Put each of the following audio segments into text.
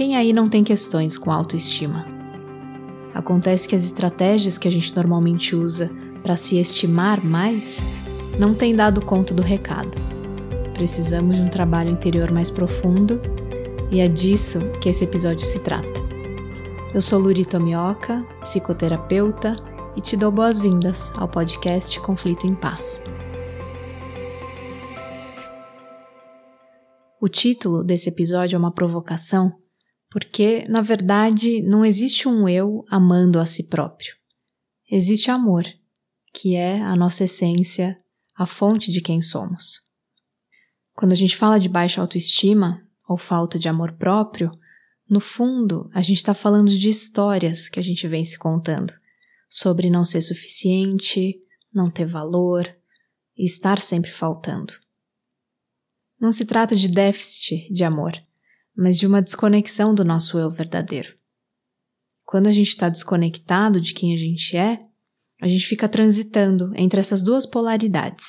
Quem aí não tem questões com autoestima? Acontece que as estratégias que a gente normalmente usa para se estimar mais não têm dado conta do recado. Precisamos de um trabalho interior mais profundo e é disso que esse episódio se trata. Eu sou Luri Tomioka, psicoterapeuta, e te dou boas-vindas ao podcast Conflito em Paz. O título desse episódio é uma provocação porque, na verdade, não existe um eu amando a si próprio. Existe amor, que é a nossa essência, a fonte de quem somos. Quando a gente fala de baixa autoestima ou falta de amor próprio, no fundo, a gente está falando de histórias que a gente vem se contando sobre não ser suficiente, não ter valor e estar sempre faltando. Não se trata de déficit de amor mas de uma desconexão do nosso eu verdadeiro. Quando a gente está desconectado de quem a gente é, a gente fica transitando entre essas duas polaridades,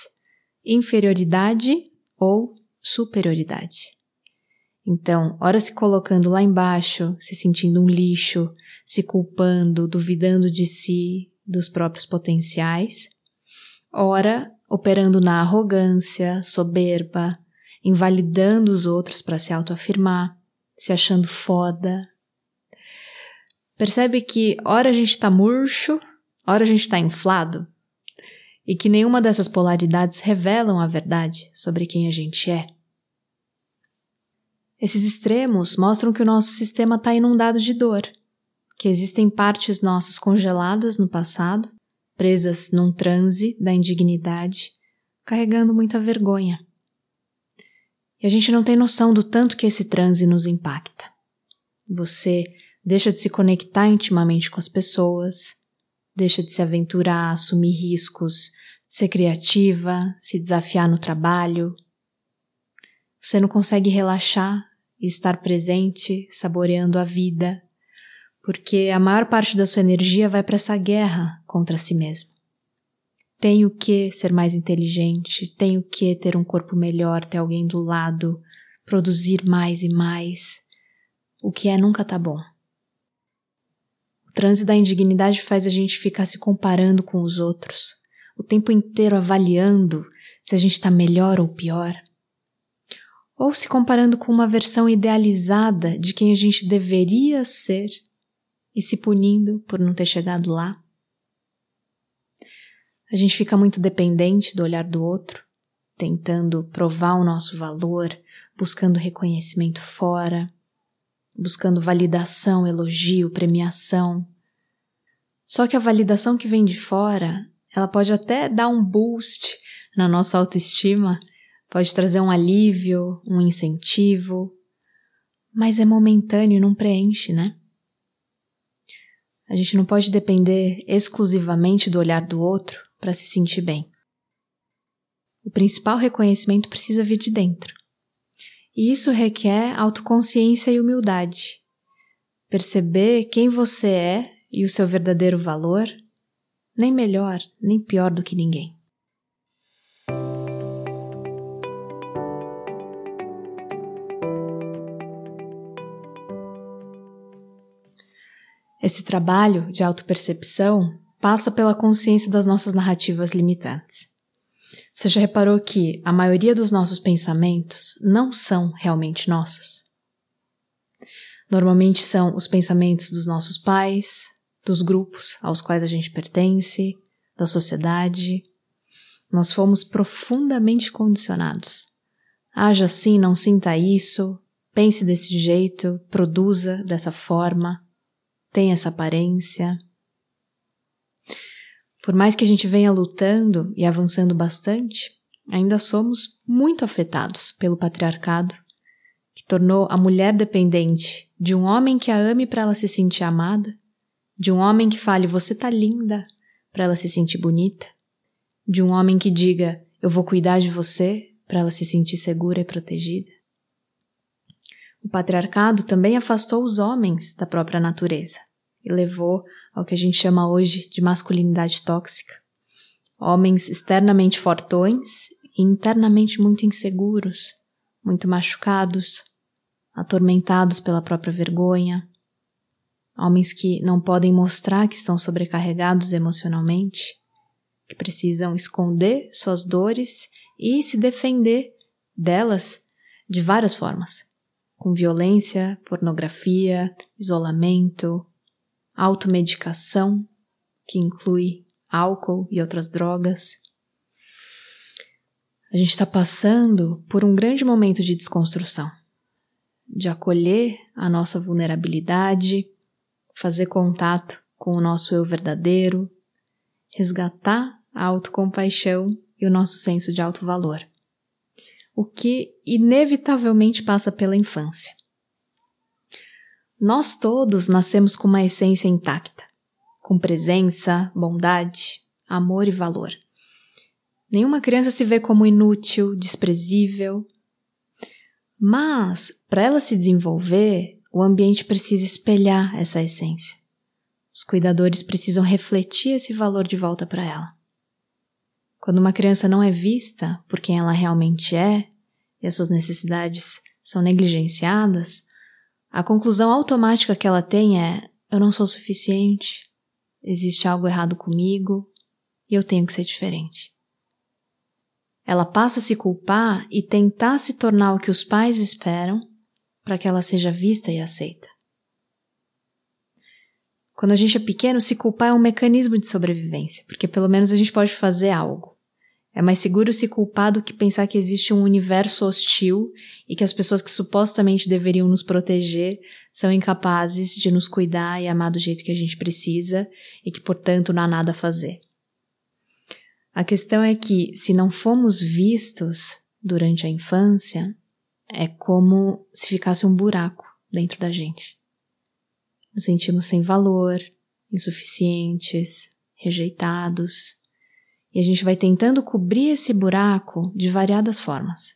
inferioridade ou superioridade. Então, ora se colocando lá embaixo, se sentindo um lixo, se culpando, duvidando de si, dos próprios potenciais, ora operando na arrogância, soberba, invalidando os outros para se autoafirmar, se achando foda. Percebe que hora a gente tá murcho, hora a gente tá inflado, e que nenhuma dessas polaridades revelam a verdade sobre quem a gente é. Esses extremos mostram que o nosso sistema está inundado de dor, que existem partes nossas congeladas no passado, presas num transe da indignidade, carregando muita vergonha. E a gente não tem noção do tanto que esse transe nos impacta. Você deixa de se conectar intimamente com as pessoas, deixa de se aventurar, assumir riscos, ser criativa, se desafiar no trabalho. Você não consegue relaxar e estar presente, saboreando a vida, porque a maior parte da sua energia vai para essa guerra contra si mesmo. Tenho que ser mais inteligente, tenho que ter um corpo melhor, ter alguém do lado, produzir mais e mais. O que é nunca tá bom. O transe da indignidade faz a gente ficar se comparando com os outros, o tempo inteiro avaliando se a gente está melhor ou pior. Ou se comparando com uma versão idealizada de quem a gente deveria ser e se punindo por não ter chegado lá. A gente fica muito dependente do olhar do outro, tentando provar o nosso valor, buscando reconhecimento fora, buscando validação, elogio, premiação. Só que a validação que vem de fora, ela pode até dar um boost na nossa autoestima, pode trazer um alívio, um incentivo, mas é momentâneo e não preenche, né? A gente não pode depender exclusivamente do olhar do outro para se sentir bem. O principal reconhecimento precisa vir de dentro. E isso requer autoconsciência e humildade. Perceber quem você é e o seu verdadeiro valor, nem melhor, nem pior do que ninguém. Esse trabalho de autopercepção passa pela consciência das nossas narrativas limitantes. Você já reparou que a maioria dos nossos pensamentos não são realmente nossos? Normalmente são os pensamentos dos nossos pais, dos grupos aos quais a gente pertence, da sociedade. Nós fomos profundamente condicionados. Haja assim, não sinta isso, pense desse jeito, produza dessa forma, tenha essa aparência. Por mais que a gente venha lutando e avançando bastante, ainda somos muito afetados pelo patriarcado, que tornou a mulher dependente de um homem que a ame para ela se sentir amada, de um homem que fale você tá linda para ela se sentir bonita, de um homem que diga eu vou cuidar de você para ela se sentir segura e protegida. O patriarcado também afastou os homens da própria natureza e levou ao que a gente chama hoje de masculinidade tóxica. Homens externamente fortões e internamente muito inseguros, muito machucados, atormentados pela própria vergonha, homens que não podem mostrar que estão sobrecarregados emocionalmente, que precisam esconder suas dores e se defender delas de várias formas, com violência, pornografia, isolamento, automedicação, que inclui álcool e outras drogas. A gente está passando por um grande momento de desconstrução, de acolher a nossa vulnerabilidade, fazer contato com o nosso eu verdadeiro, resgatar a autocompaixão e o nosso senso de alto valor, o que inevitavelmente passa pela infância. Nós todos nascemos com uma essência intacta, com presença, bondade, amor e valor. Nenhuma criança se vê como inútil, desprezível. Mas, para ela se desenvolver, o ambiente precisa espelhar essa essência. Os cuidadores precisam refletir esse valor de volta para ela. Quando uma criança não é vista por quem ela realmente é e as suas necessidades são negligenciadas, a conclusão automática que ela tem é: eu não sou suficiente, existe algo errado comigo e eu tenho que ser diferente. Ela passa a se culpar e tentar se tornar o que os pais esperam para que ela seja vista e aceita. Quando a gente é pequeno, se culpar é um mecanismo de sobrevivência, porque pelo menos a gente pode fazer algo. É mais seguro se culpar do que pensar que existe um universo hostil e que as pessoas que supostamente deveriam nos proteger são incapazes de nos cuidar e amar do jeito que a gente precisa e que, portanto, não há nada a fazer. A questão é que, se não fomos vistos durante a infância, é como se ficasse um buraco dentro da gente. Nos sentimos sem valor, insuficientes, rejeitados. E a gente vai tentando cobrir esse buraco de variadas formas.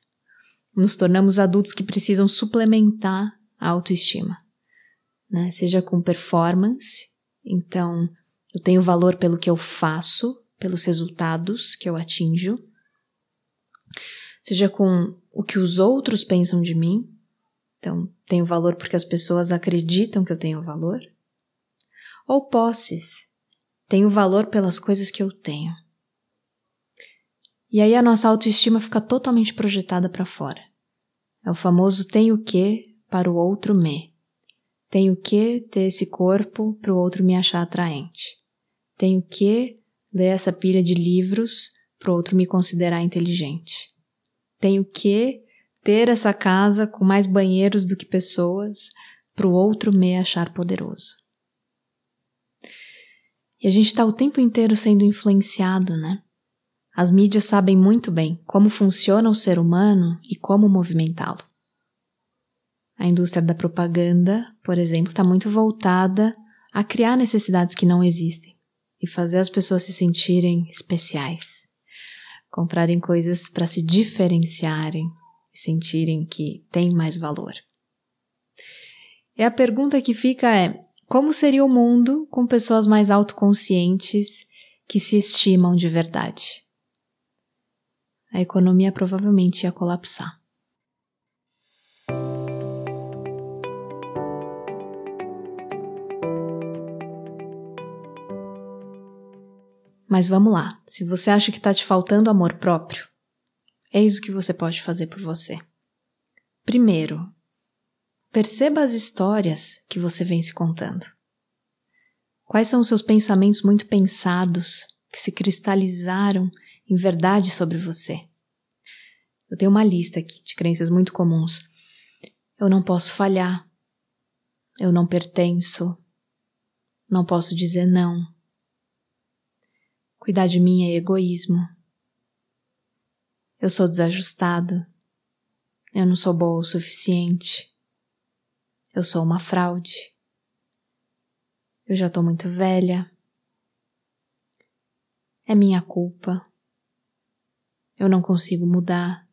Nos tornamos adultos que precisam suplementar a autoestima, né? seja com performance, então eu tenho valor pelo que eu faço, pelos resultados que eu atinjo, seja com o que os outros pensam de mim, então, tenho valor porque as pessoas acreditam que eu tenho valor? Ou posses? Tenho valor pelas coisas que eu tenho. E aí a nossa autoestima fica totalmente projetada para fora. É o famoso tenho que para o outro me. Tenho que ter esse corpo para o outro me achar atraente. Tenho que ler essa pilha de livros para o outro me considerar inteligente. Tenho que ter essa casa com mais banheiros do que pessoas para o outro me achar poderoso. E a gente está o tempo inteiro sendo influenciado, né? As mídias sabem muito bem como funciona o ser humano e como movimentá-lo. A indústria da propaganda, por exemplo, está muito voltada a criar necessidades que não existem e fazer as pessoas se sentirem especiais, comprarem coisas para se diferenciarem, e sentirem que têm mais valor. E a pergunta que fica é: como seria o mundo com pessoas mais autoconscientes que se estimam de verdade? A economia provavelmente ia colapsar. Mas vamos lá, se você acha que está te faltando amor próprio, Eis o que você pode fazer por você. Primeiro, perceba as histórias que você vem se contando. Quais são os seus pensamentos muito pensados que se cristalizaram em verdade sobre você? Eu tenho uma lista aqui de crenças muito comuns. Eu não posso falhar. Eu não pertenço. Não posso dizer não. Cuidar de mim é egoísmo. Eu sou desajustado. Eu não sou boa o suficiente. Eu sou uma fraude. Eu já tô muito velha. É minha culpa. Eu não consigo mudar.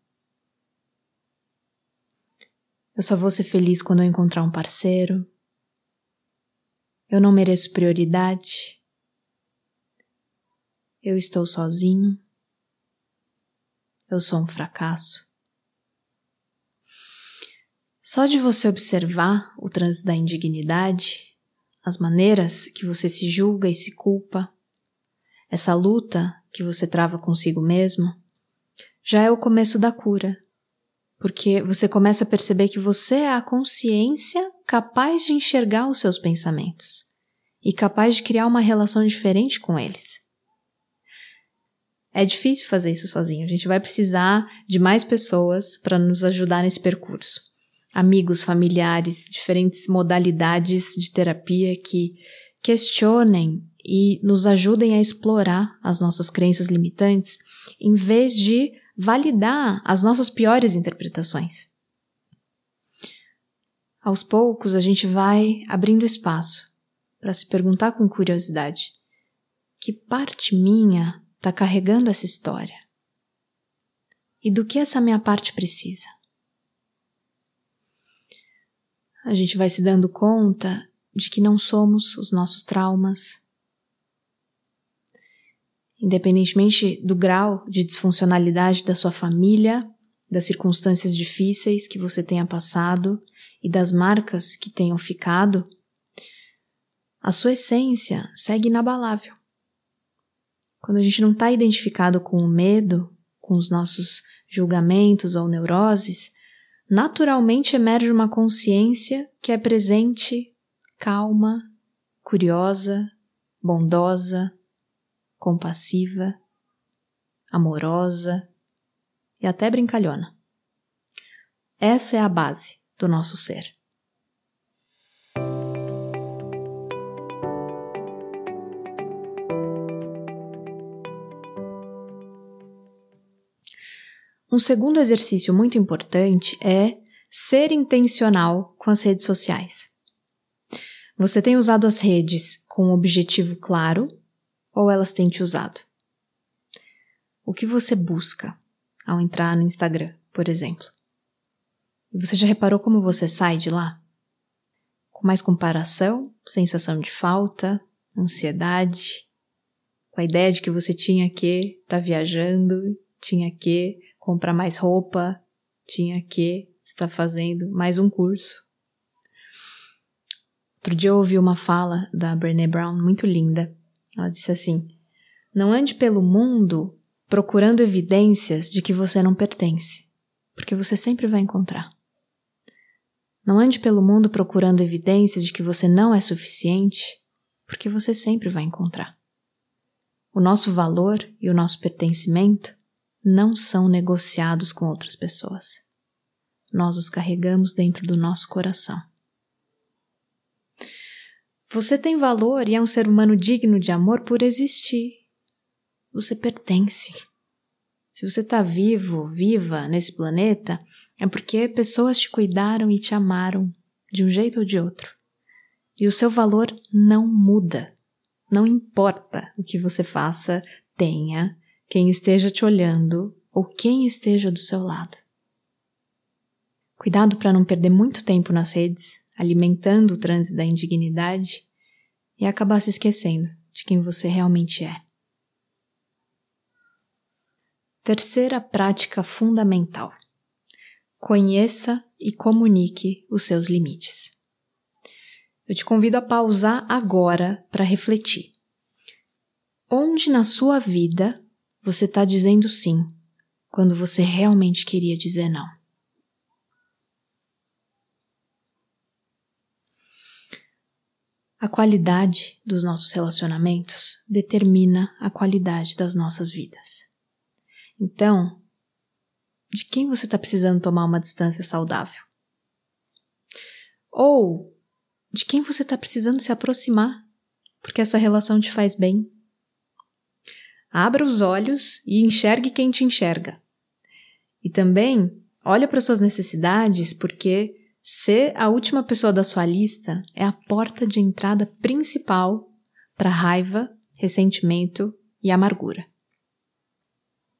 Eu só vou ser feliz quando eu encontrar um parceiro. Eu não mereço prioridade. Eu estou sozinho eu sou um fracasso. Só de você observar o trânsito da indignidade, as maneiras que você se julga e se culpa, essa luta que você trava consigo mesmo, já é o começo da cura, porque você começa a perceber que você é a consciência capaz de enxergar os seus pensamentos e capaz de criar uma relação diferente com eles. É difícil fazer isso sozinho, a gente vai precisar de mais pessoas para nos ajudar nesse percurso. Amigos, familiares, diferentes modalidades de terapia que questionem e nos ajudem a explorar as nossas crenças limitantes, em vez de validar as nossas piores interpretações. Aos poucos, a gente vai abrindo espaço para se perguntar com curiosidade: que parte minha está carregando essa história? E do que essa minha parte precisa? A gente vai se dando conta de que não somos os nossos traumas, independentemente do grau de disfuncionalidade da sua família, das circunstâncias difíceis que você tenha passado e das marcas que tenham ficado, a sua essência segue inabalável. Quando a gente não está identificado com o medo, com os nossos julgamentos ou neuroses, naturalmente emerge uma consciência que é presente, calma, curiosa, bondosa, compassiva, amorosa e até brincalhona. Essa é a base do nosso ser. Um segundo exercício muito importante é ser intencional com as redes sociais. Você tem usado as redes com um objetivo claro ou elas têm te usado? O que você busca ao entrar no Instagram, por exemplo? Você já reparou como você sai de lá? Com mais comparação, sensação de falta, ansiedade, com a ideia de que você tinha que estar tá viajando, tinha que comprar mais roupa, tinha que estar fazendo mais um curso. Outro dia eu ouvi uma fala da Brené Brown muito linda. Ela disse assim: Não ande pelo mundo procurando evidências de que você não pertence, porque você sempre vai encontrar. Não ande pelo mundo procurando evidências de que você não é suficiente, porque você sempre vai encontrar. O nosso valor e o nosso pertencimento não são negociados com outras pessoas. Nós os carregamos dentro do nosso coração. Você tem valor e é um ser humano digno de amor por existir. Você pertence. Se você está vivo, viva nesse planeta, é porque pessoas te cuidaram e te amaram de um jeito ou de outro. E o seu valor não muda. Não importa o que você faça, tenha, quem esteja te olhando ou quem esteja do seu lado. Cuidado para não perder muito tempo nas redes alimentando o trânsito da indignidade e acabar se esquecendo de quem você realmente é. Terceira prática fundamental: conheça e comunique os seus limites. Eu te convido a pausar agora para refletir. Onde na sua vida você está dizendo sim quando você realmente queria dizer não? A qualidade dos nossos relacionamentos determina a qualidade das nossas vidas. Então, de quem você está precisando tomar uma distância saudável? Ou de quem você está precisando se aproximar, porque essa relação te faz bem? Abra os olhos e enxergue quem te enxerga. E também olhe para suas necessidades, porque Ser a última pessoa da sua lista é a porta de entrada principal para raiva, ressentimento e amargura.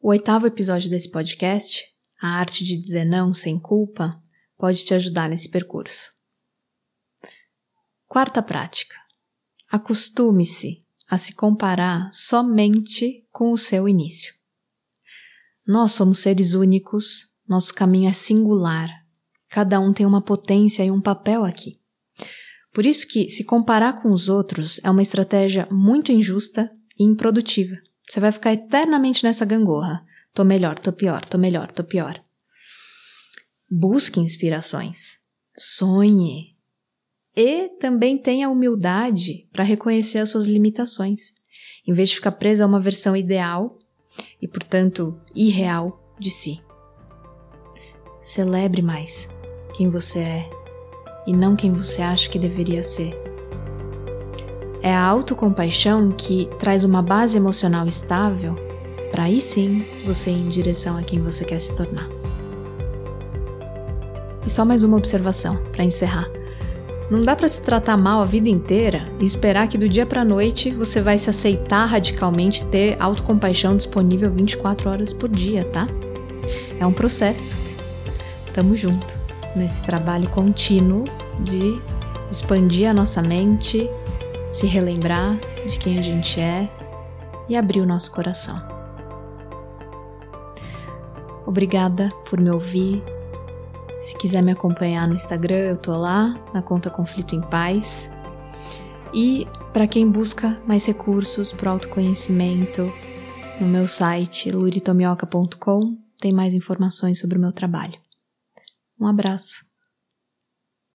O oitavo episódio desse podcast, A Arte de Dizer Não Sem Culpa, pode te ajudar nesse percurso. Quarta prática: acostume-se a se comparar somente com o seu início. Nós somos seres únicos, nosso caminho é singular Cada um tem uma potência e um papel aqui. Por isso que se comparar com os outros é uma estratégia muito injusta e improdutiva. Você vai ficar eternamente nessa gangorra. Tô melhor, tô pior, tô melhor, tô pior. Busque inspirações. Sonhe. E também tenha humildade para reconhecer as suas limitações, em vez de ficar preso a uma versão ideal e, portanto, irreal de si. Celebre mais quem você é e não quem você acha que deveria ser. É a autocompaixão que traz uma base emocional estável para aí sim você ir em direção a quem você quer se tornar. E só mais uma observação para encerrar. Não dá para se tratar mal a vida inteira e esperar que do dia para noite você vai se aceitar radicalmente ter autocompaixão disponível 24 horas por dia, tá? É um processo. Tamo junto nesse trabalho contínuo de expandir a nossa mente, se relembrar de quem a gente é e abrir o nosso coração. Obrigada por me ouvir. Se quiser me acompanhar no Instagram, eu tô lá, na conta Conflito em Paz. E para quem busca mais recursos para autoconhecimento, no meu site luritomioca.com tem mais informações sobre o meu trabalho. Um abraço.